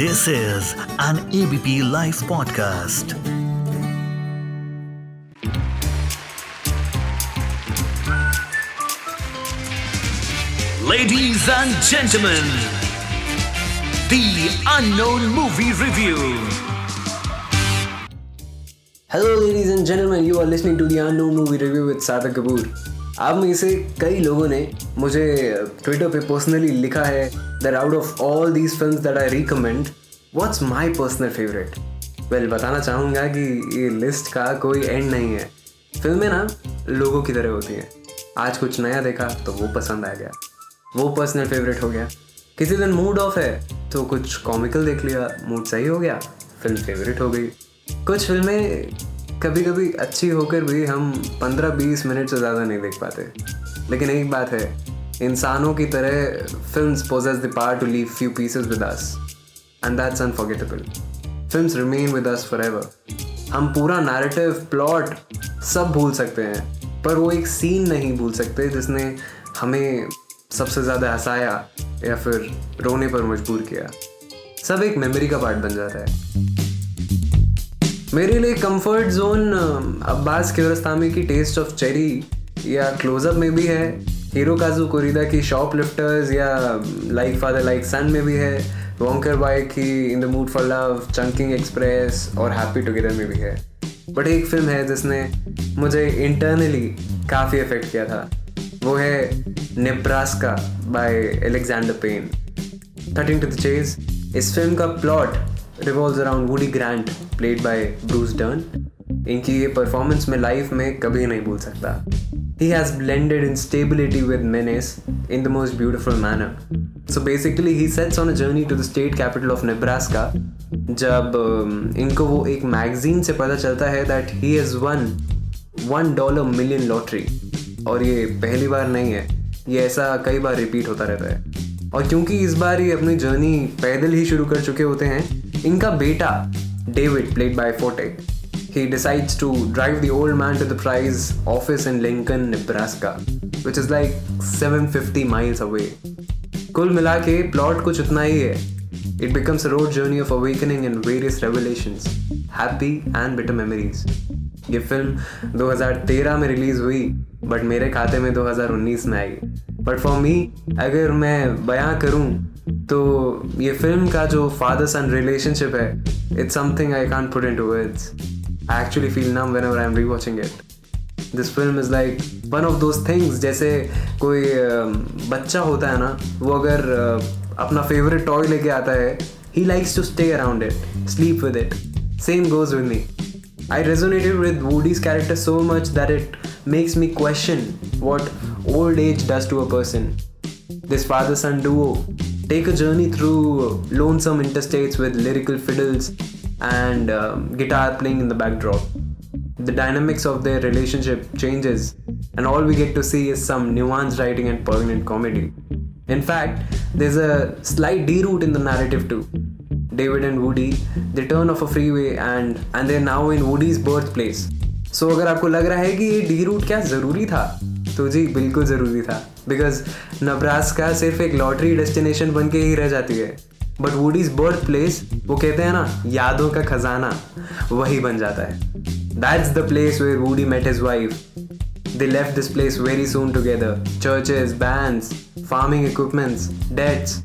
This is an ABP Life podcast. Ladies and gentlemen, the unknown movie review. Hello, ladies and gentlemen. You are listening to the unknown movie review with Sada Kapoor. आप में से कई लोगों ने मुझे Twitter पे personally लिखा है that out of all these film that I recommend what's my personal favourite well बताना चाहूँगा कि ये लिस्ट का कोई एंड नहीं है। फ़िल्में ना लोगों की तरह होती हैं। आज कुछ नया देखा तो वो पसंद आ गया। वो पर्सनल फेवरेट हो गया। किसी दिन मूड ऑफ़ है तो कुछ कॉमिकल देख लिया मूड सही हो गया फ़िल्म फेवरेट हो गई। कुछ फ़िल्में कभी कभी अच्छी होकर भी हम 15-20 मिनट से ज़्यादा नहीं देख पाते। लेकिन एक बात है, इंसानों की तरह film possesses the power to leave few pieces with us and that's unforgettable films remain with us forever हम पूरा नैरेटिव प्लॉट सब भूल सकते हैं, पर वो एक सीन नहीं भूल सकते जिसने हमें सबसे ज़्यादा हंसाया या फिर रोने पर मजबूर किया। सब एक मेमोरी का पार्ट बन जाता है। मेरे लिए कंफर्ट जोन अब्बास किवरस्तामी की टेस्ट ऑफ़ चेरी या क्लोजअप में भी है हीरो काजू कोरिदा की शॉप लिफ्टर्स या लाइक फादर लाइक सन में भी है वॉन्कर बाय की In the Mood for Love Chungking Express और हैप्पी टुगेदर में भी है। बट एक फ़िल्म है जिसने मुझे इंटरनली काफ़ी अफेक्ट किया था। वो है Nebraska by Alexander Payne cutting to the chase इस फ़िल्म का plot revolve around Woody Grant played by Bruce Dern इनकी ये परफॉर्मेंस में लाइफ में कभी नहीं भूल सकता। He has blended instability with menace in the most beautiful manner so basically he sets on a journey to the state capital of Nebraska जब um, इनको वो एक मैगजीन से पता चलता है that he has won one dollar million lottery और ये पहली बार नहीं है ये ऐसा कई बार रिपीट होता रहता है। और क्योंकि इस बार ये अपनी जर्नी पैदल ही शुरू कर चुके होते हैं इनका बेटा डेविड प्लेड बाय फोटेक he decides to drive the old man to the prize office in Lincoln, Nebraska, which is like 750 miles away. कुल मिला के प्लॉट कुछ उतना ही है। It becomes a road journey of awakening and various revelations happy and bitter memories ये film 2013 में release हुई बट मेरे खाते में 2019 में आई। बट फॉर मी अगर मैं बयां करूँ तो ये फ़िल्म का जो फादर सन रिलेशनशिप है it's something I can't put into words I actually feel numb whenever I am rewatching it this film is like one of those things जैसे कोई बच्चा होता है ना, वो अगर अपना फेवरेट टॉय लेके आता है he likes to stay around it sleep with it same goes with me I resonated with Woody's character so much that it makes me question what old age does to a person. This father son duo take a journey through lonesome interstates with lyrical fiddles and um, guitar playing in the backdrop. The dynamics of their relationship changes, and all we get to see is some nuanced writing and poignant comedy. In fact, there's a slight deroute in the narrative too David and Woody, they turn off a freeway and and they're now in Woody's birthplace. So so, अगर आपको लग रहा है कि ये D root क्या ज़रूरी था सूजी बिल्कुल ज़रूरी था। बिकॉज़ नवराज का सिर्फ़ एक लॉटरी डेस्टिनेशन बन के ही रह जाती है। But Woody's birth place वो कहते हैं ना, यादों का खजाना, वही बन जाता है। That the place where Woody met his wife they left this place very soon together churches bands farming equipments that's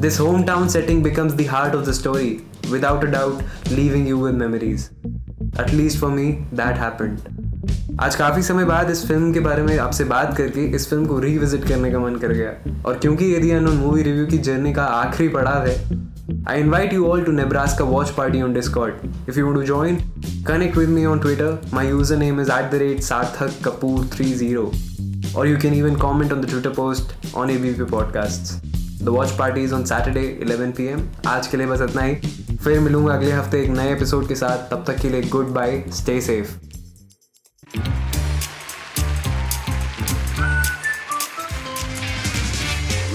this home town setting becomes part of the story without a doubt leaving you with memories at least for me that happened आज काफ़ी समय बाद इस film के बारे में आपसे बात करके इस फ़िल्म को रीविजिट करने का मन कर गया। और क्योंकि यदि अनोन मूवी रिव्यू की जर्नी का आखिरी पड़ाव है I invite you all to Nebraska watch party on Discord if you to join connect with me on Twitter my username is at the rate Sarthak Kapoor three zero और you can even comment on the Twitter post on A B P podcast the watch party is on Saturday 11 PM आज के लिए बस इतना ही। फिर मिलूँगा अगले हफ़्ते एक नए एपिसोड के साथ। तब तक के लिए goodbye stay safe